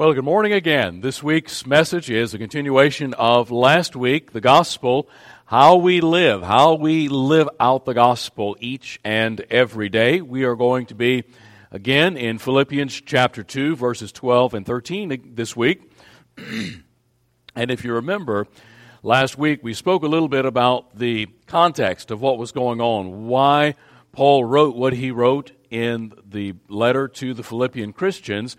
Well, good morning again. This week's message is a continuation of last week, the gospel, how we live, how we live out the gospel each and every day. We are going to be again in Philippians chapter 2, verses 12 and 13 this week. and if you remember, last week we spoke a little bit about the context of what was going on, why Paul wrote what he wrote in the letter to the Philippian Christians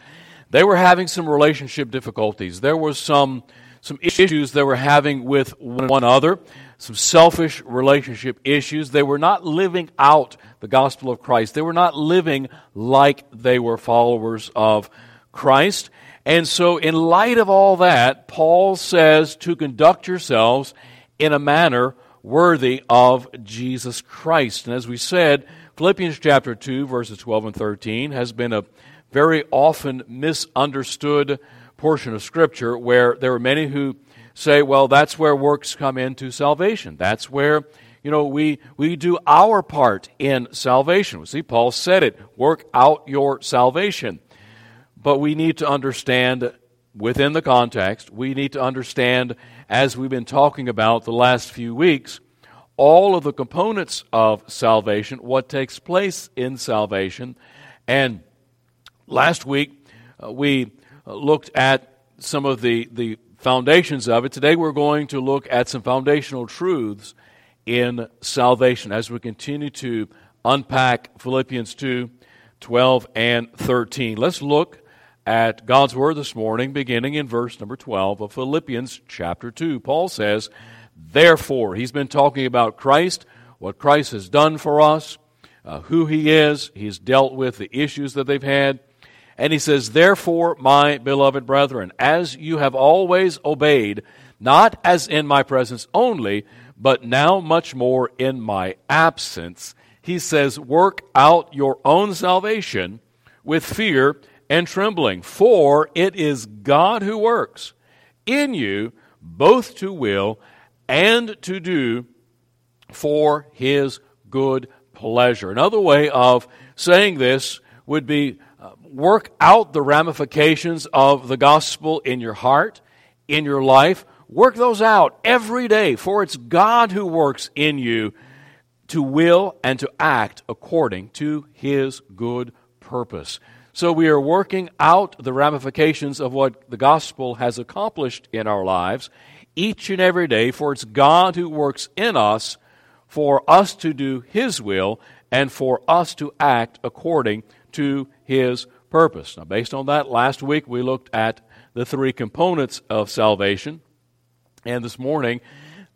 they were having some relationship difficulties. There was some, some issues they were having with one another, some selfish relationship issues. They were not living out the gospel of Christ. They were not living like they were followers of Christ. And so, in light of all that, Paul says to conduct yourselves in a manner worthy of Jesus Christ. And as we said, Philippians chapter 2, verses 12 and 13 has been a very often misunderstood portion of Scripture where there are many who say, well, that's where works come into salvation. That's where, you know, we, we do our part in salvation. See, Paul said it work out your salvation. But we need to understand within the context, we need to understand, as we've been talking about the last few weeks, all of the components of salvation, what takes place in salvation, and Last week, uh, we uh, looked at some of the, the foundations of it. Today, we're going to look at some foundational truths in salvation as we continue to unpack Philippians 2 12 and 13. Let's look at God's Word this morning, beginning in verse number 12 of Philippians chapter 2. Paul says, Therefore, he's been talking about Christ, what Christ has done for us, uh, who he is. He's dealt with the issues that they've had. And he says, Therefore, my beloved brethren, as you have always obeyed, not as in my presence only, but now much more in my absence, he says, Work out your own salvation with fear and trembling, for it is God who works in you both to will and to do for his good pleasure. Another way of saying this would be work out the ramifications of the gospel in your heart, in your life. Work those out every day, for it's God who works in you to will and to act according to his good purpose. So we are working out the ramifications of what the gospel has accomplished in our lives each and every day, for it's God who works in us for us to do his will and for us to act according to his purpose. Now, based on that, last week we looked at the three components of salvation. And this morning,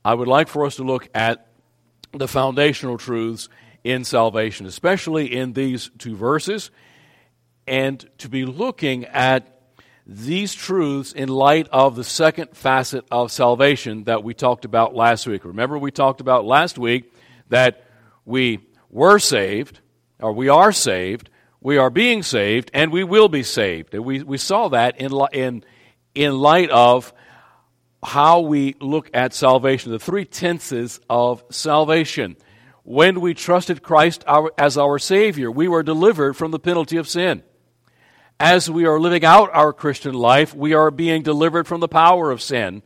I would like for us to look at the foundational truths in salvation, especially in these two verses, and to be looking at these truths in light of the second facet of salvation that we talked about last week. Remember, we talked about last week that we were saved, or we are saved, we are being saved and we will be saved. And we, we saw that in, in, in light of how we look at salvation, the three tenses of salvation. When we trusted Christ our, as our Savior, we were delivered from the penalty of sin. As we are living out our Christian life, we are being delivered from the power of sin.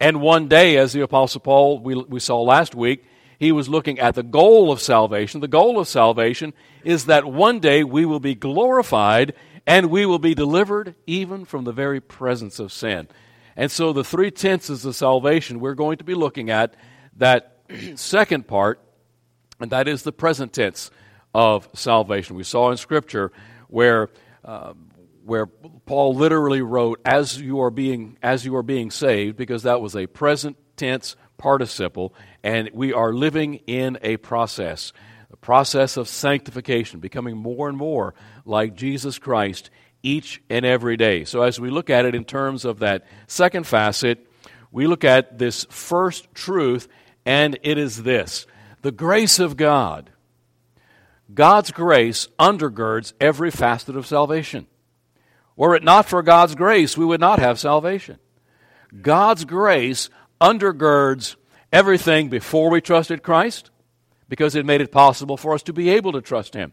And one day, as the Apostle Paul we, we saw last week, he was looking at the goal of salvation. The goal of salvation is that one day we will be glorified and we will be delivered even from the very presence of sin. And so, the three tenses of salvation, we're going to be looking at that second part, and that is the present tense of salvation. We saw in Scripture where. Uh, where Paul literally wrote, "As you are being as you are being saved," because that was a present tense participle, and we are living in a process, a process of sanctification, becoming more and more like Jesus Christ each and every day. So, as we look at it in terms of that second facet, we look at this first truth, and it is this the grace of God. God's grace undergirds every facet of salvation. Were it not for God's grace, we would not have salvation. God's grace undergirds everything before we trusted Christ because it made it possible for us to be able to trust Him.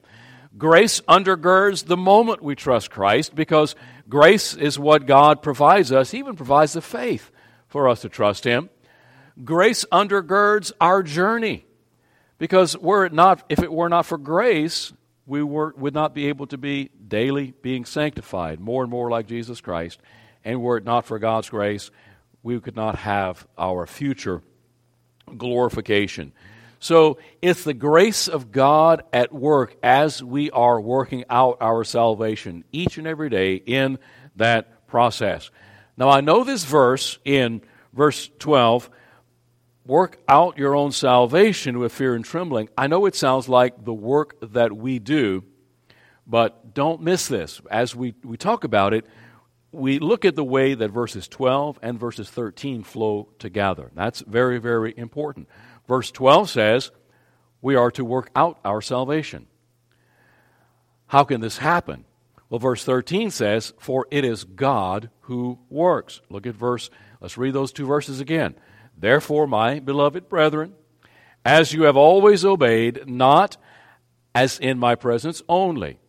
Grace undergirds the moment we trust Christ because grace is what God provides us. He even provides the faith for us to trust Him. Grace undergirds our journey because were it not, if it were not for grace, we were, would not be able to be daily being sanctified, more and more like Jesus Christ. And were it not for God's grace, we could not have our future glorification. So it's the grace of God at work as we are working out our salvation each and every day in that process. Now, I know this verse in verse 12 work out your own salvation with fear and trembling. I know it sounds like the work that we do, but don't miss this. As we, we talk about it, we look at the way that verses 12 and verses 13 flow together. That's very, very important. Verse 12 says, We are to work out our salvation. How can this happen? Well, verse 13 says, For it is God who works. Look at verse, let's read those two verses again. Therefore, my beloved brethren, as you have always obeyed, not as in my presence only.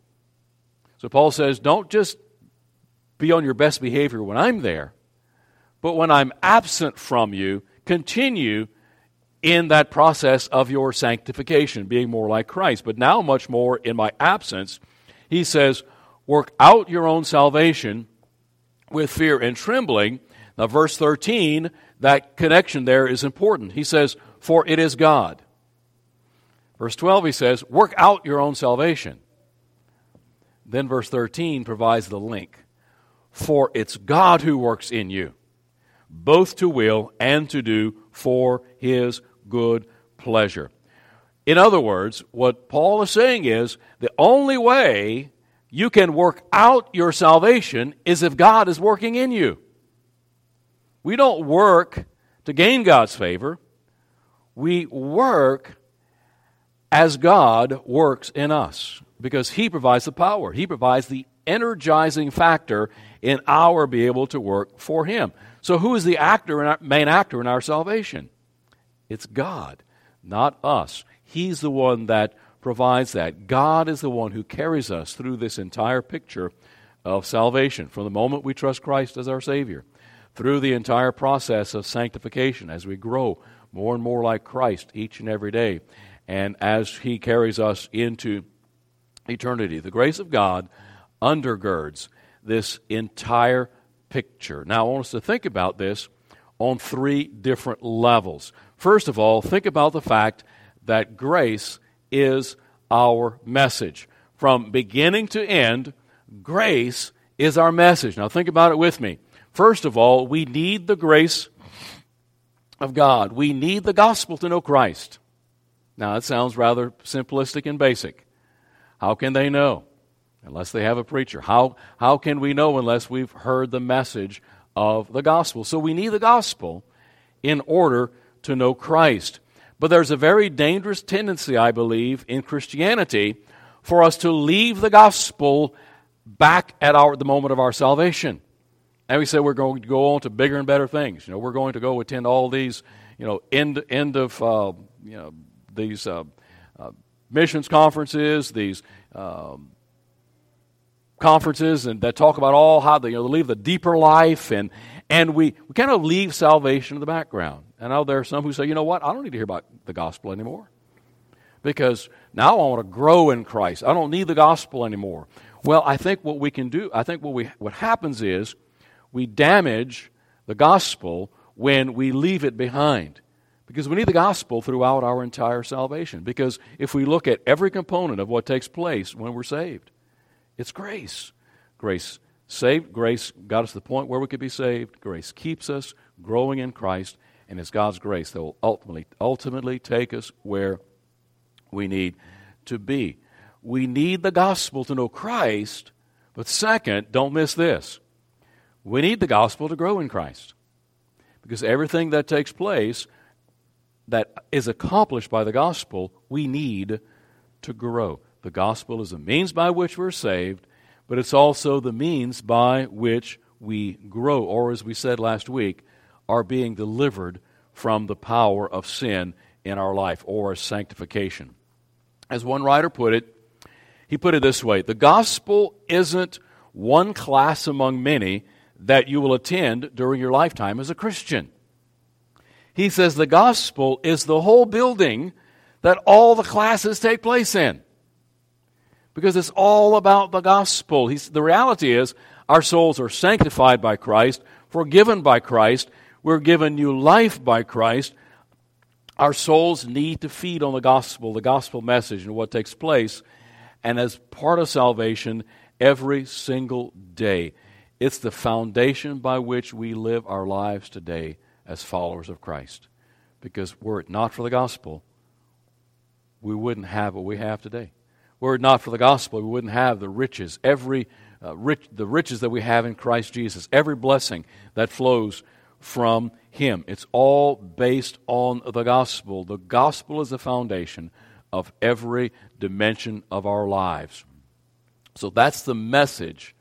So Paul says, don't just be on your best behavior when I'm there, but when I'm absent from you, continue in that process of your sanctification, being more like Christ. But now, much more in my absence, he says, work out your own salvation with fear and trembling. Now, verse 13, that connection there is important. He says, For it is God. Verse 12, he says, Work out your own salvation. Then verse 13 provides the link. For it's God who works in you, both to will and to do for his good pleasure. In other words, what Paul is saying is the only way you can work out your salvation is if God is working in you. We don't work to gain God's favor, we work as God works in us because He provides the power, He provides the energizing factor in our be able to work for Him. So, who is the actor, our, main actor in our salvation? It's God, not us. He's the one that provides that. God is the one who carries us through this entire picture of salvation from the moment we trust Christ as our Savior, through the entire process of sanctification as we grow more and more like Christ each and every day, and as He carries us into eternity. The grace of God undergirds this entire picture. Now, I want us to think about this on three different levels. First of all, think about the fact that grace is our message. From beginning to end, grace is our message. Now, think about it with me. First of all, we need the grace of God. We need the gospel to know Christ. Now, that sounds rather simplistic and basic. How can they know? Unless they have a preacher. How, how can we know unless we've heard the message of the gospel? So we need the gospel in order to know Christ. But there's a very dangerous tendency, I believe, in Christianity for us to leave the gospel back at our, the moment of our salvation. And we say we're going to go on to bigger and better things. You know, we're going to go attend all these, you know, end, end of, uh, you know, these uh, uh, missions conferences, these um, conferences and that talk about all how they, you know, leave the deeper life and and we, we kind of leave salvation in the background. And I know there are some who say, you know what, I don't need to hear about the gospel anymore. Because now I want to grow in Christ. I don't need the gospel anymore. Well, I think what we can do, I think what we what happens is we damage the gospel when we leave it behind. Because we need the gospel throughout our entire salvation. Because if we look at every component of what takes place when we're saved, it's grace. Grace saved, grace got us to the point where we could be saved. Grace keeps us growing in Christ, and it's God's grace that will ultimately ultimately take us where we need to be. We need the gospel to know Christ, but second, don't miss this. We need the gospel to grow in Christ. Because everything that takes place that is accomplished by the gospel, we need to grow. The gospel is a means by which we're saved, but it's also the means by which we grow, or as we said last week, are being delivered from the power of sin in our life, or sanctification. As one writer put it, He put it this way The gospel isn't one class among many that you will attend during your lifetime as a Christian. He says the gospel is the whole building that all the classes take place in. Because it's all about the gospel. He's, the reality is, our souls are sanctified by Christ, forgiven by Christ, we're given new life by Christ. Our souls need to feed on the gospel, the gospel message, and what takes place. And as part of salvation, every single day. It's the foundation by which we live our lives today as followers of Christ. Because were it not for the gospel, we wouldn't have what we have today. Were it not for the gospel, we wouldn't have the riches, every uh, rich, the riches that we have in Christ Jesus, every blessing that flows from Him. It's all based on the gospel. The gospel is the foundation of every dimension of our lives. So that's the message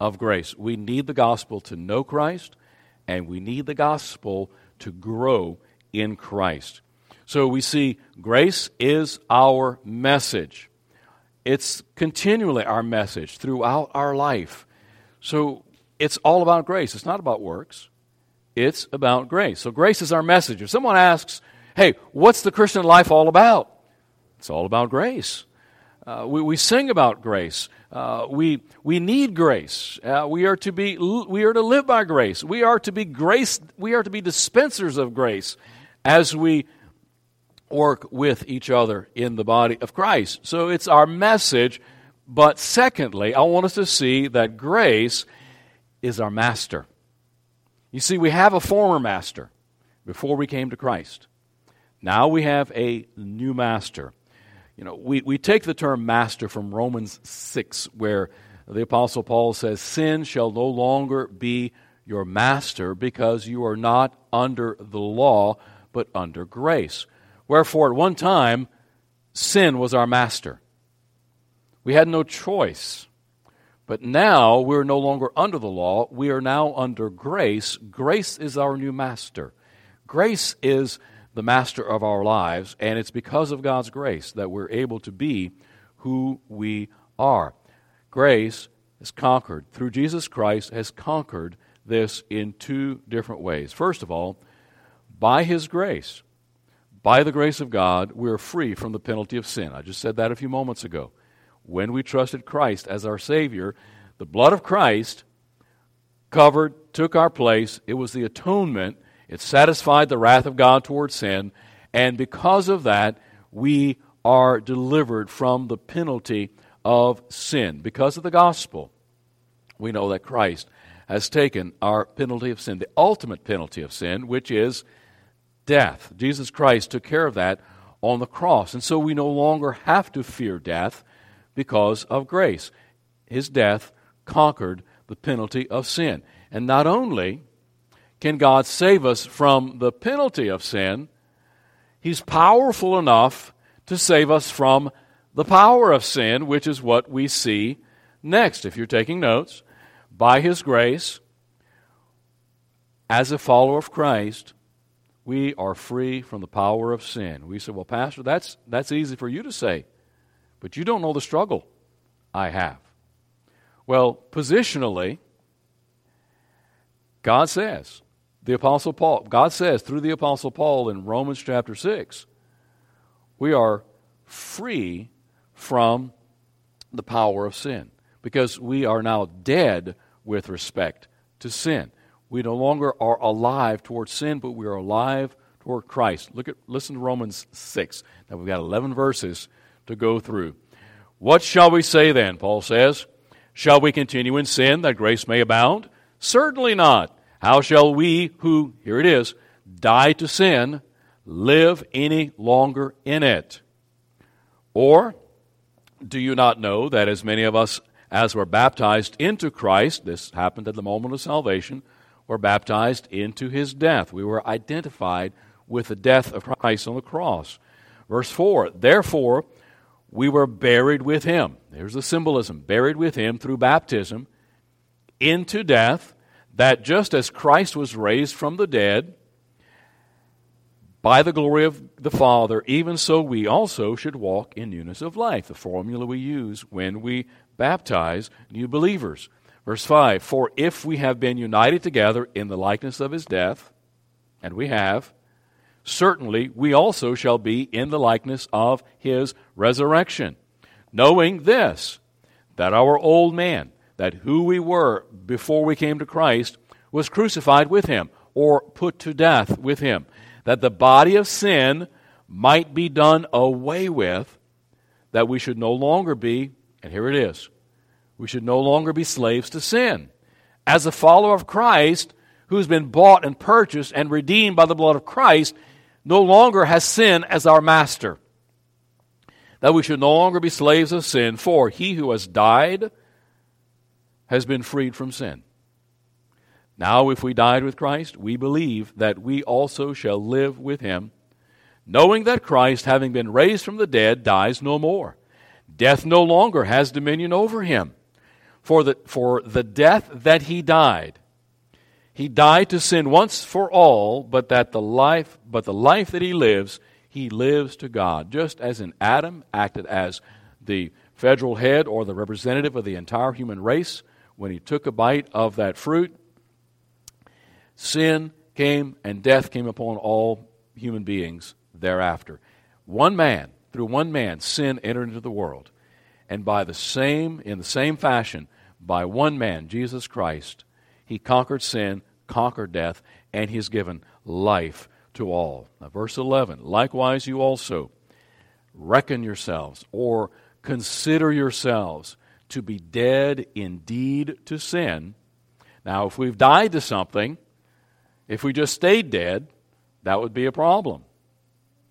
of grace. We need the gospel to know Christ, and we need the gospel to grow in Christ. So we see grace is our message. It's continually our message throughout our life. So it's all about grace. It's not about works, it's about grace. So grace is our message. If someone asks, hey, what's the Christian life all about? It's all about grace. Uh, we, we sing about grace. Uh, we, we need grace. Uh, we, are to be, we are to live by grace. We are to be grace. We are to be dispensers of grace as we work with each other in the body of Christ. So it's our message. But secondly, I want us to see that grace is our master. You see, we have a former master before we came to Christ. Now we have a new master you know, we, we take the term master from Romans 6, where the Apostle Paul says, Sin shall no longer be your master because you are not under the law, but under grace. Wherefore, at one time, sin was our master. We had no choice. But now we're no longer under the law. We are now under grace. Grace is our new master. Grace is the master of our lives, and it's because of God's grace that we're able to be who we are. Grace has conquered, through Jesus Christ, has conquered this in two different ways. First of all, by His grace, by the grace of God, we're free from the penalty of sin. I just said that a few moments ago. When we trusted Christ as our Savior, the blood of Christ covered, took our place. It was the atonement it satisfied the wrath of God towards sin, and because of that, we are delivered from the penalty of sin. Because of the gospel, we know that Christ has taken our penalty of sin, the ultimate penalty of sin, which is death. Jesus Christ took care of that on the cross. And so we no longer have to fear death because of grace. His death conquered the penalty of sin. And not only can God save us from the penalty of sin, He's powerful enough to save us from the power of sin, which is what we see next. If you're taking notes, by His grace, as a follower of Christ, we are free from the power of sin. We say, well, Pastor, that's, that's easy for you to say, but you don't know the struggle I have. Well, positionally, God says, the Apostle Paul, God says through the Apostle Paul in Romans chapter 6, we are free from the power of sin because we are now dead with respect to sin. We no longer are alive toward sin, but we are alive toward Christ. Look at listen to Romans 6. Now we've got 11 verses to go through. What shall we say then? Paul says, Shall we continue in sin that grace may abound? Certainly not. How shall we who, here it is, die to sin, live any longer in it? Or do you not know that as many of us as were baptized into Christ, this happened at the moment of salvation, were baptized into his death? We were identified with the death of Christ on the cross. Verse 4 Therefore, we were buried with him. There's the symbolism buried with him through baptism into death that just as Christ was raised from the dead by the glory of the Father, even so we also should walk in newness of life. The formula we use when we baptize new believers. Verse 5 For if we have been united together in the likeness of his death, and we have, certainly we also shall be in the likeness of his resurrection. Knowing this, that our old man, that who we were before we came to Christ, was crucified with him, or put to death with him that the body of sin might be done away with, that we should no longer be, and here it is, we should no longer be slaves to sin. As a follower of Christ, who's been bought and purchased and redeemed by the blood of Christ, no longer has sin as our master. That we should no longer be slaves of sin, for he who has died has been freed from sin. Now, if we died with Christ, we believe that we also shall live with him, knowing that Christ, having been raised from the dead, dies no more. Death no longer has dominion over him. For the, for the death that he died, he died to sin once for all, but that the life, but the life that he lives, he lives to God. Just as in Adam acted as the federal head or the representative of the entire human race when he took a bite of that fruit, sin came and death came upon all human beings thereafter. One man, through one man, sin entered into the world. And by the same, in the same fashion, by one man, Jesus Christ, he conquered sin, conquered death, and he's given life to all. Now, verse 11 Likewise, you also reckon yourselves or consider yourselves to be dead indeed to sin. Now, if we've died to something, if we just stayed dead, that would be a problem.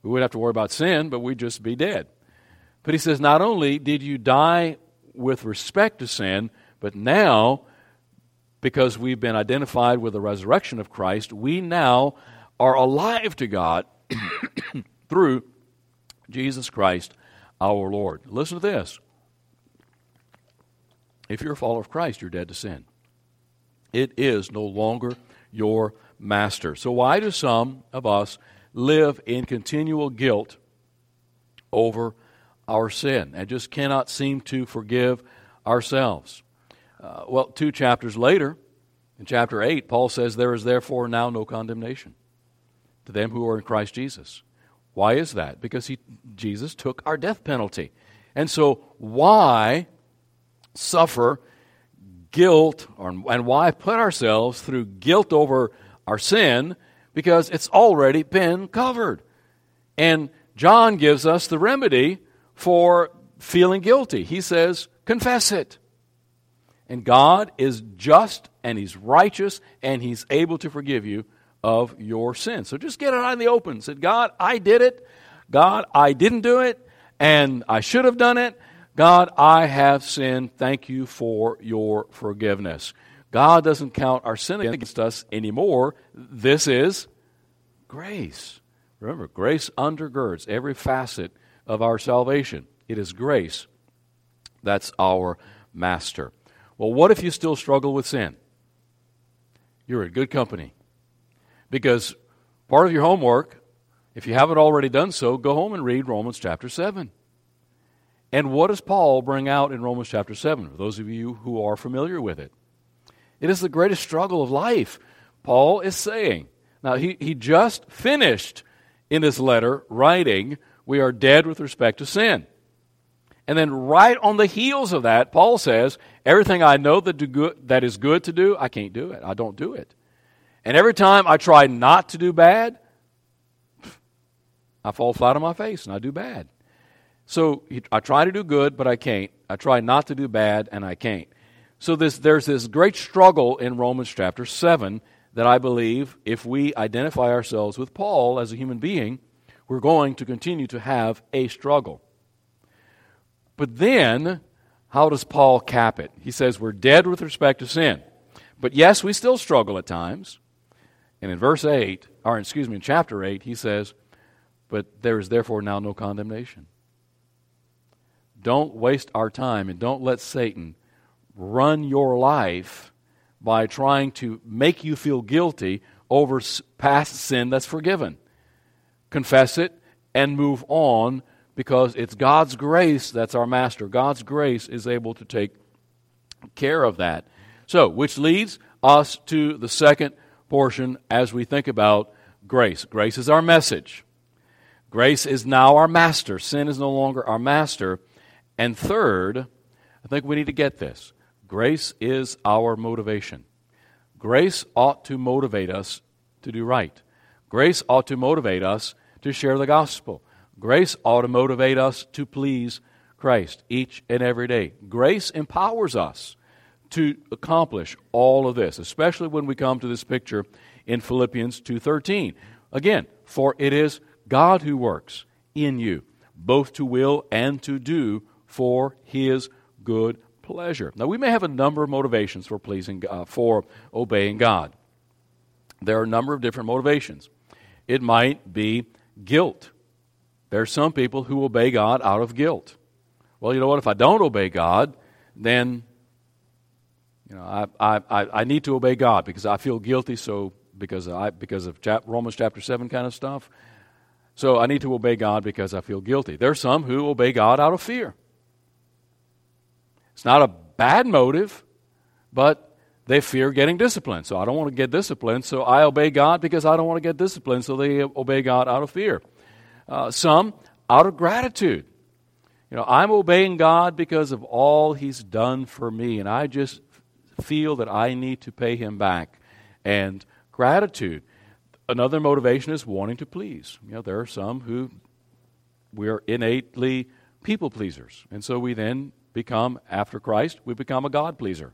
We wouldn't have to worry about sin, but we'd just be dead. But he says, not only did you die with respect to sin, but now, because we've been identified with the resurrection of Christ, we now are alive to God through Jesus Christ our Lord. Listen to this. If you're a follower of Christ, you're dead to sin. It is no longer your master. So, why do some of us live in continual guilt over our sin and just cannot seem to forgive ourselves? Uh, well, two chapters later, in chapter 8, Paul says, There is therefore now no condemnation to them who are in Christ Jesus. Why is that? Because he, Jesus took our death penalty. And so, why suffer guilt or, and why put ourselves through guilt over our sin because it's already been covered. And John gives us the remedy for feeling guilty. He says, confess it. And God is just and He's righteous and He's able to forgive you of your sin. So just get it out in the open. Say, God, I did it. God, I didn't do it. And I should have done it. God, I have sinned. Thank you for your forgiveness. God doesn't count our sin against us anymore. This is grace. Remember, grace undergirds every facet of our salvation. It is grace that's our master. Well, what if you still struggle with sin? You're in good company. Because part of your homework, if you haven't already done so, go home and read Romans chapter 7. And what does Paul bring out in Romans chapter 7, for those of you who are familiar with it? It is the greatest struggle of life, Paul is saying. Now, he, he just finished in this letter writing, We are dead with respect to sin. And then, right on the heels of that, Paul says, Everything I know that, good, that is good to do, I can't do it. I don't do it. And every time I try not to do bad, I fall flat on my face and I do bad. So I try to do good, but I can't. I try not to do bad, and I can't. So this, there's this great struggle in Romans chapter 7 that I believe if we identify ourselves with Paul as a human being, we're going to continue to have a struggle. But then, how does Paul cap it? He says we're dead with respect to sin. But yes, we still struggle at times. And in verse 8, or excuse me, in chapter 8, he says, But there is therefore now no condemnation. Don't waste our time and don't let Satan run your life by trying to make you feel guilty over past sin that's forgiven. confess it, and move on because it's God's grace that's our master. God's grace is able to take care of that. So, which leads us to the second portion as we think about grace. Grace is our message. Grace is now our master. Sin is no longer our master. And third, I think we need to get this grace is our motivation. Grace ought to motivate us to do right. Grace ought to motivate us to share the gospel. Grace ought to motivate us to please Christ each and every day. Grace empowers us to accomplish all of this, especially when we come to this picture in Philippians 2:13. Again, for it is God who works in you, both to will and to do for his good pleasure. Now we may have a number of motivations for pleasing uh, for obeying God. There are a number of different motivations. It might be guilt. There are some people who obey God out of guilt. Well, you know what? If I don't obey God, then you know I, I, I need to obey God because I feel guilty. So because I because of chap, Romans chapter seven kind of stuff. So I need to obey God because I feel guilty. There are some who obey God out of fear. It's not a bad motive, but they fear getting disciplined. So I don't want to get disciplined, so I obey God because I don't want to get disciplined, so they obey God out of fear. Uh, some out of gratitude. You know, I'm obeying God because of all He's done for me, and I just feel that I need to pay Him back. And gratitude. Another motivation is wanting to please. You know, there are some who we are innately people pleasers, and so we then become, after Christ, we become a God pleaser.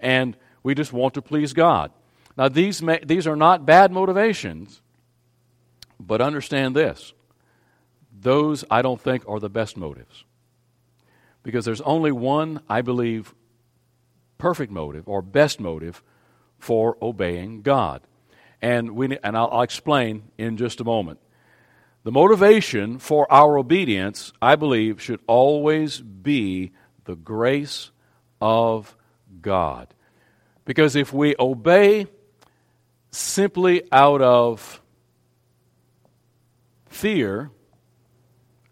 And we just want to please God. Now, these, may, these are not bad motivations, but understand this those I don't think are the best motives. Because there's only one, I believe, perfect motive or best motive for obeying God. And, we, and I'll, I'll explain in just a moment. The motivation for our obedience, I believe, should always be the grace of God. Because if we obey simply out of fear,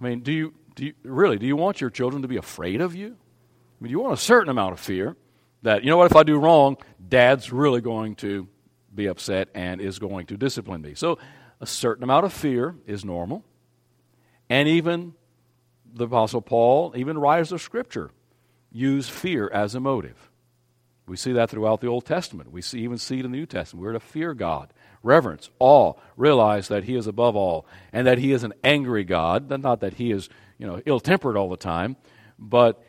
I mean, do you, do you really, do you want your children to be afraid of you? I mean, you want a certain amount of fear that, you know what, if I do wrong, dad's really going to be upset and is going to discipline me. So, a certain amount of fear is normal. And even the Apostle Paul, even writers of Scripture, use fear as a motive. We see that throughout the Old Testament. We see, even see it in the New Testament. We're to fear God, reverence, awe, realize that He is above all, and that He is an angry God. Not that He is, you know, ill-tempered all the time, but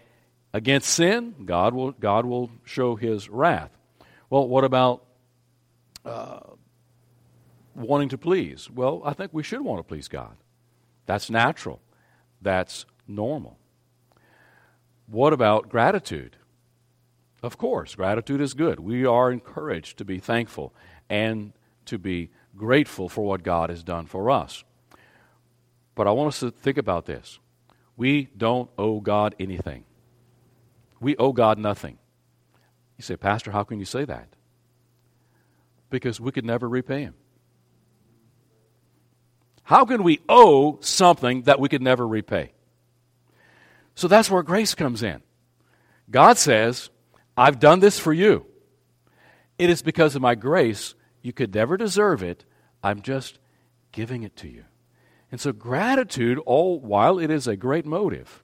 against sin, God will God will show His wrath. Well, what about uh, wanting to please? Well, I think we should want to please God. That's natural. That's normal. What about gratitude? Of course, gratitude is good. We are encouraged to be thankful and to be grateful for what God has done for us. But I want us to think about this. We don't owe God anything. We owe God nothing. You say, Pastor, how can you say that? Because we could never repay Him. How can we owe something that we could never repay? So that's where grace comes in. God says, I've done this for you. It is because of my grace. You could never deserve it. I'm just giving it to you. And so, gratitude, all while it is a great motive,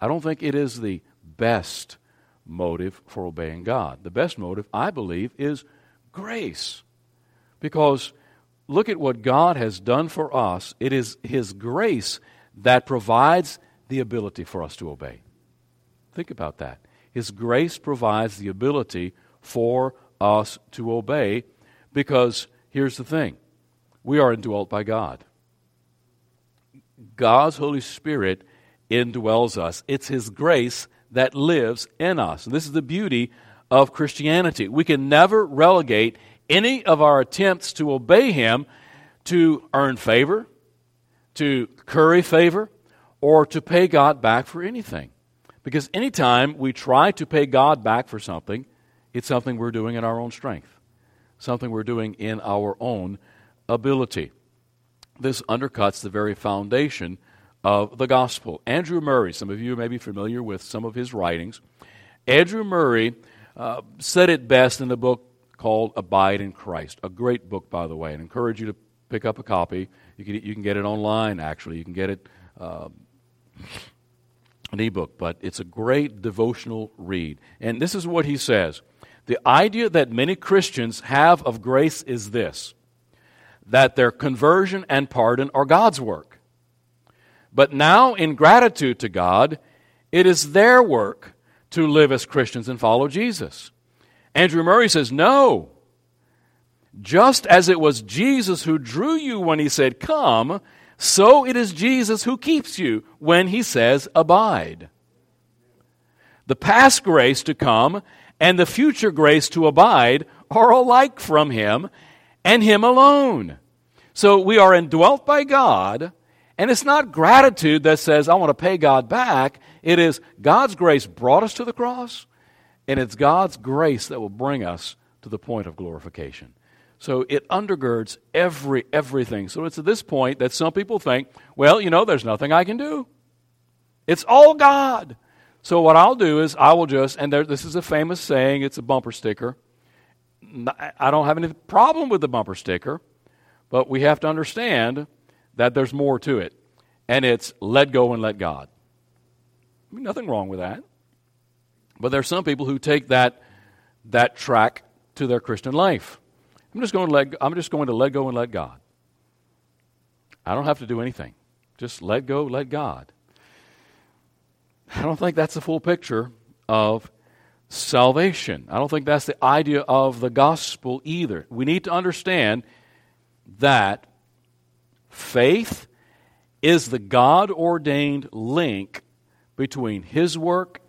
I don't think it is the best motive for obeying God. The best motive, I believe, is grace. Because look at what God has done for us. It is His grace that provides the ability for us to obey. Think about that. His grace provides the ability for us to obey because here's the thing we are indwelt by God. God's Holy Spirit indwells us. It's His grace that lives in us. And this is the beauty of Christianity. We can never relegate any of our attempts to obey Him to earn favor, to curry favor, or to pay God back for anything. Because anytime we try to pay God back for something, it's something we're doing in our own strength, something we're doing in our own ability. this undercuts the very foundation of the gospel. Andrew Murray, some of you may be familiar with some of his writings. Andrew Murray uh, said it best in the book called Abide in Christ, a great book, by the way, and encourage you to pick up a copy. You can, you can get it online, actually. You can get it uh, an ebook, but it's a great devotional read. And this is what he says The idea that many Christians have of grace is this that their conversion and pardon are God's work. But now, in gratitude to God, it is their work to live as Christians and follow Jesus. Andrew Murray says, No. Just as it was Jesus who drew you when he said, Come, so it is Jesus who keeps you when he says, Abide. The past grace to come and the future grace to abide are alike from him and him alone. So we are indwelt by God, and it's not gratitude that says, I want to pay God back. It is God's grace brought us to the cross, and it's God's grace that will bring us to the point of glorification. So it undergirds every everything. So it's at this point that some people think, well, you know, there's nothing I can do. It's all God. So what I'll do is I will just, and there, this is a famous saying, it's a bumper sticker. I don't have any problem with the bumper sticker, but we have to understand that there's more to it. And it's let go and let God. I mean, nothing wrong with that. But there are some people who take that, that track to their Christian life. I'm just going to let, I'm just going to let go and let God. I don't have to do anything. Just let go, let God. I don't think that's the full picture of salvation. I don't think that's the idea of the gospel either. We need to understand that faith is the God ordained link between His work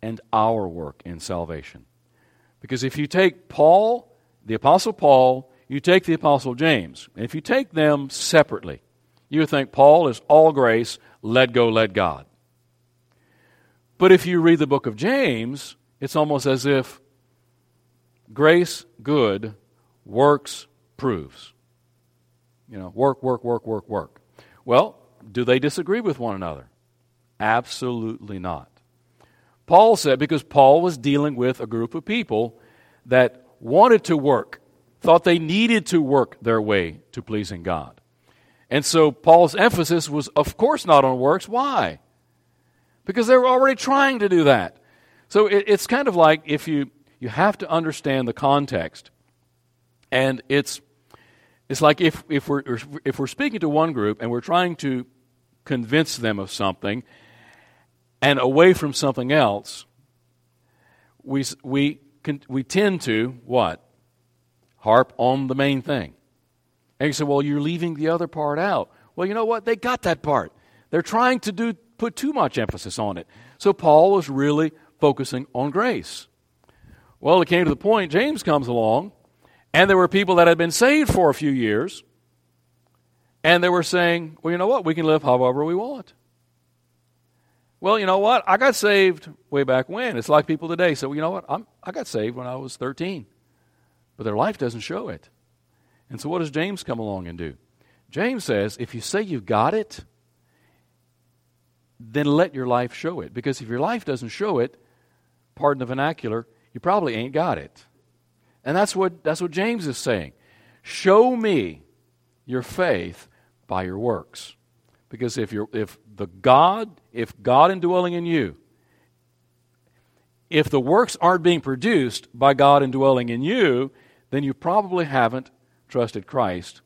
and our work in salvation. Because if you take Paul the Apostle Paul, you take the Apostle James. And if you take them separately, you think Paul is all grace, let go, let God. But if you read the book of James, it's almost as if grace, good, works, proves. You know, work, work, work, work, work. Well, do they disagree with one another? Absolutely not. Paul said, because Paul was dealing with a group of people that wanted to work, thought they needed to work their way to pleasing God. And so Paul's emphasis was, of course, not on works. Why? Because they were already trying to do that. So it, it's kind of like if you, you have to understand the context. And it's, it's like if, if, we're, if we're speaking to one group and we're trying to convince them of something and away from something else, we, we we tend to what? Harp on the main thing. And you say, well, you're leaving the other part out. Well, you know what? They got that part. They're trying to do put too much emphasis on it. So Paul was really focusing on grace. Well, it came to the point, James comes along, and there were people that had been saved for a few years, and they were saying, well, you know what? We can live however we want. Well, you know what? I got saved way back when. It's like people today say, well, you know what? I'm, I got saved when I was 13. But their life doesn't show it. And so what does James come along and do? James says, if you say you've got it, then let your life show it. Because if your life doesn't show it, pardon the vernacular, you probably ain't got it. And that's what, that's what James is saying. Show me your faith by your works. Because if, you're, if the God, if God indwelling in you, if the works aren't being produced by God indwelling in you, then you probably haven't trusted Christ,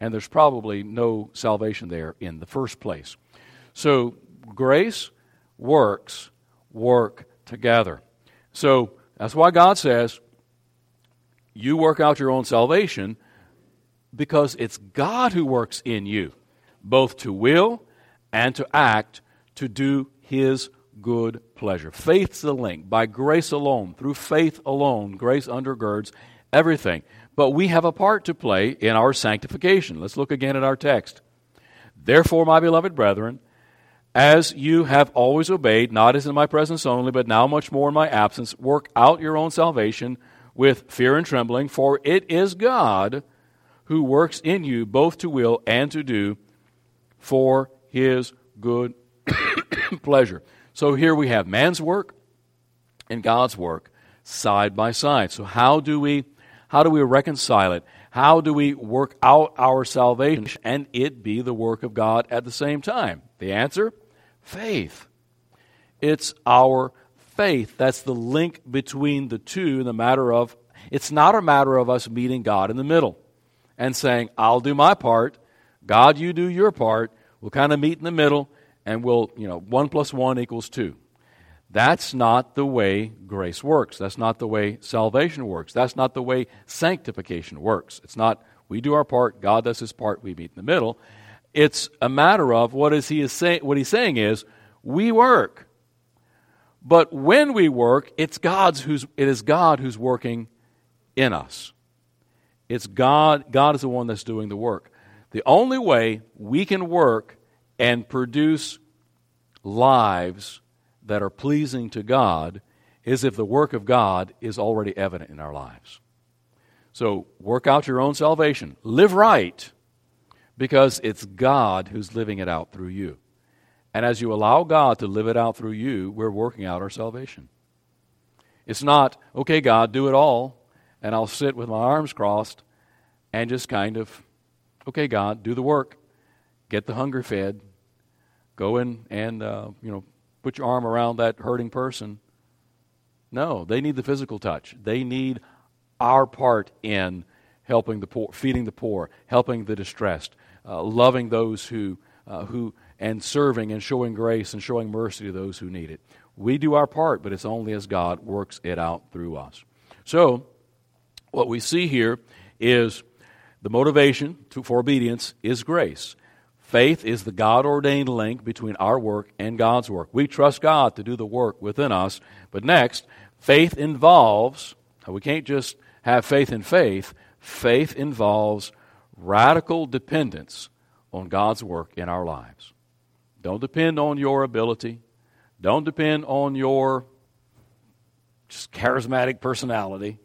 and there's probably no salvation there in the first place. So, grace, works, work together. So, that's why God says, you work out your own salvation because it's God who works in you both to will and to act to do His good pleasure. Faith's the link. By grace alone, through faith alone, grace undergirds everything. But we have a part to play in our sanctification. Let's look again at our text. Therefore, my beloved brethren, as you have always obeyed, not as in my presence only, but now much more in my absence, work out your own salvation with fear and trembling, for it is God who works in you both to will and to do for his good pleasure. So here we have man's work and God's work side by side. So how do we how do we reconcile it? How do we work out our salvation and it be the work of God at the same time? The answer? Faith. It's our faith that's the link between the two in the matter of it's not a matter of us meeting God in the middle and saying, I'll do my part, God, you do your part. We'll kind of meet in the middle, and we'll, you know, one plus one equals two. That's not the way grace works. That's not the way salvation works. That's not the way sanctification works. It's not we do our part, God does his part, we meet in the middle. It's a matter of what is he is saying what he's saying is we work. But when we work, it's God's who's it is God who's working in us. It's God, God is the one that's doing the work. The only way we can work and produce lives that are pleasing to God is if the work of God is already evident in our lives. So work out your own salvation. Live right because it's God who's living it out through you. And as you allow God to live it out through you, we're working out our salvation. It's not, okay, God, do it all, and I'll sit with my arms crossed and just kind of, okay, God, do the work, get the hunger fed, go in and, uh, you know, put your arm around that hurting person. No, they need the physical touch. They need our part in helping the poor, feeding the poor, helping the distressed, uh, loving those who, uh, who, and serving and showing grace and showing mercy to those who need it. We do our part, but it's only as God works it out through us. So, what we see here is the motivation to, for obedience is grace. Faith is the God ordained link between our work and God's work. We trust God to do the work within us. But next, faith involves, we can't just have faith in faith, faith involves radical dependence on God's work in our lives. Don't depend on your ability. Don't depend on your just charismatic personality.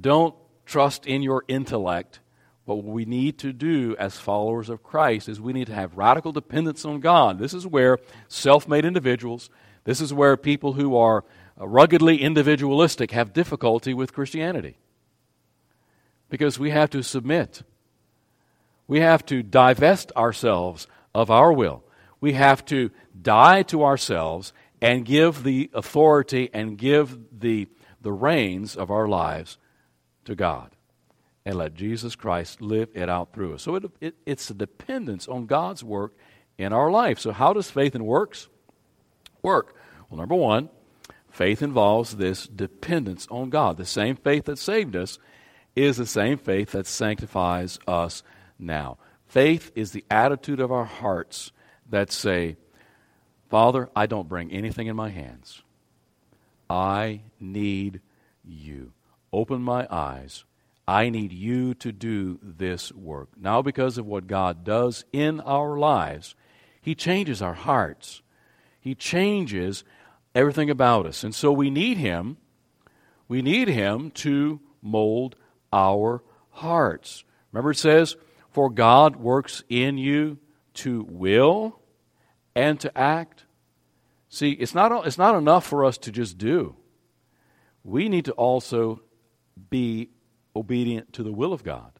Don't trust in your intellect. What we need to do as followers of Christ is we need to have radical dependence on God. This is where self made individuals, this is where people who are ruggedly individualistic have difficulty with Christianity. Because we have to submit. We have to divest ourselves of our will. We have to die to ourselves and give the authority and give the, the reins of our lives to God and let Jesus Christ live it out through us. So it, it, it's a dependence on God's work in our life. So, how does faith and works work? Well, number one, faith involves this dependence on God. The same faith that saved us is the same faith that sanctifies us now. Faith is the attitude of our hearts that say, Father, I don't bring anything in my hands. I need you. Open my eyes I need you to do this work. Now, because of what God does in our lives, He changes our hearts. He changes everything about us. And so we need Him. We need Him to mold our hearts. Remember, it says, For God works in you to will and to act. See, it's not, it's not enough for us to just do. We need to also be obedient to the will of God.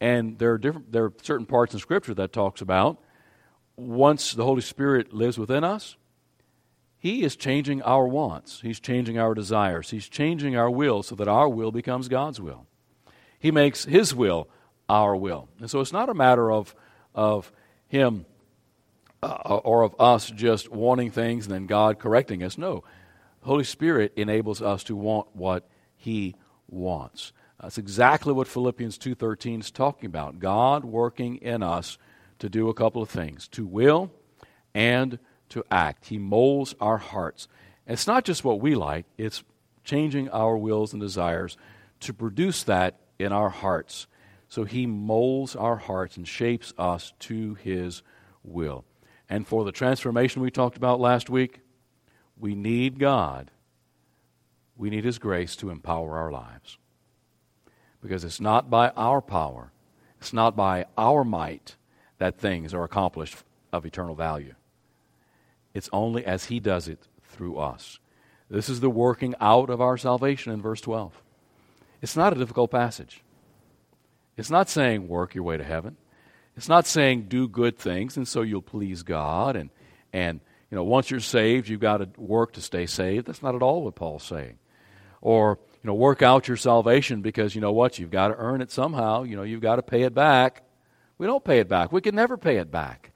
And there are different there are certain parts in scripture that talks about once the Holy Spirit lives within us, he is changing our wants. He's changing our desires. He's changing our will so that our will becomes God's will. He makes his will our will. And so it's not a matter of of him uh, or of us just wanting things and then God correcting us. No. Holy Spirit enables us to want what he wants. That's exactly what Philippians 2:13 is talking about. God working in us to do a couple of things, to will and to act. He molds our hearts. It's not just what we like, it's changing our wills and desires to produce that in our hearts. So he molds our hearts and shapes us to his will. And for the transformation we talked about last week, we need God. We need his grace to empower our lives because it's not by our power, It's not by our might that things are accomplished of eternal value. It's only as He does it through us. This is the working out of our salvation in verse 12. It's not a difficult passage. It's not saying work your way to heaven. It's not saying do good things and so you'll please God and and you know once you're saved you've got to work to stay saved. That's not at all what Paul's saying. Or you know work out your salvation because you know what you've got to earn it somehow, you know you've got to pay it back. We don't pay it back. We can never pay it back.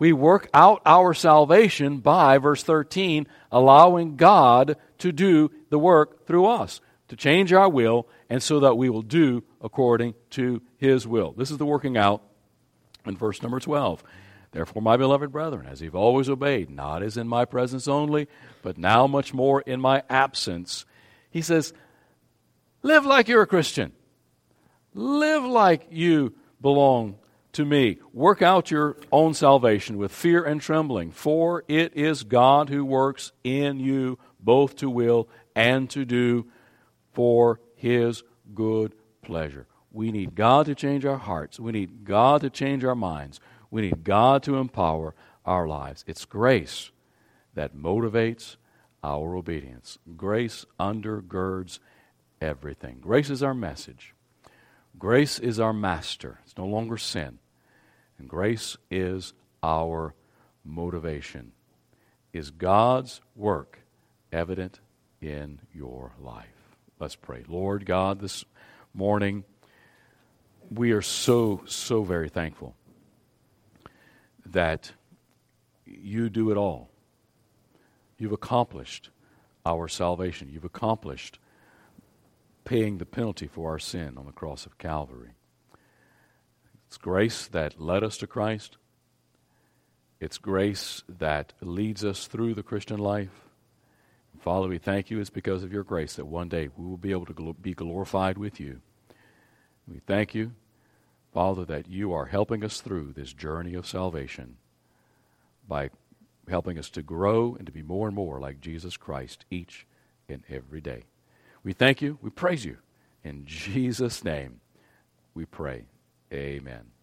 We work out our salvation by verse 13 allowing God to do the work through us, to change our will and so that we will do according to his will. This is the working out in verse number 12. Therefore, my beloved brethren, as you've always obeyed, not as in my presence only, but now much more in my absence, he says, live like you're a Christian. Live like you belong to me. Work out your own salvation with fear and trembling, for it is God who works in you both to will and to do for his good pleasure. We need God to change our hearts. We need God to change our minds. We need God to empower our lives. It's grace that motivates our obedience. Grace undergirds everything. Grace is our message. Grace is our master. It's no longer sin. And grace is our motivation. Is God's work evident in your life? Let's pray. Lord God, this morning, we are so, so very thankful that you do it all. You've accomplished our salvation. You've accomplished paying the penalty for our sin on the cross of Calvary. It's grace that led us to Christ. It's grace that leads us through the Christian life. Father, we thank you. It's because of your grace that one day we will be able to be glorified with you. We thank you, Father, that you are helping us through this journey of salvation by helping us to grow and to be more and more like Jesus Christ each and every day. We thank you. We praise you. In Jesus' name, we pray. Amen.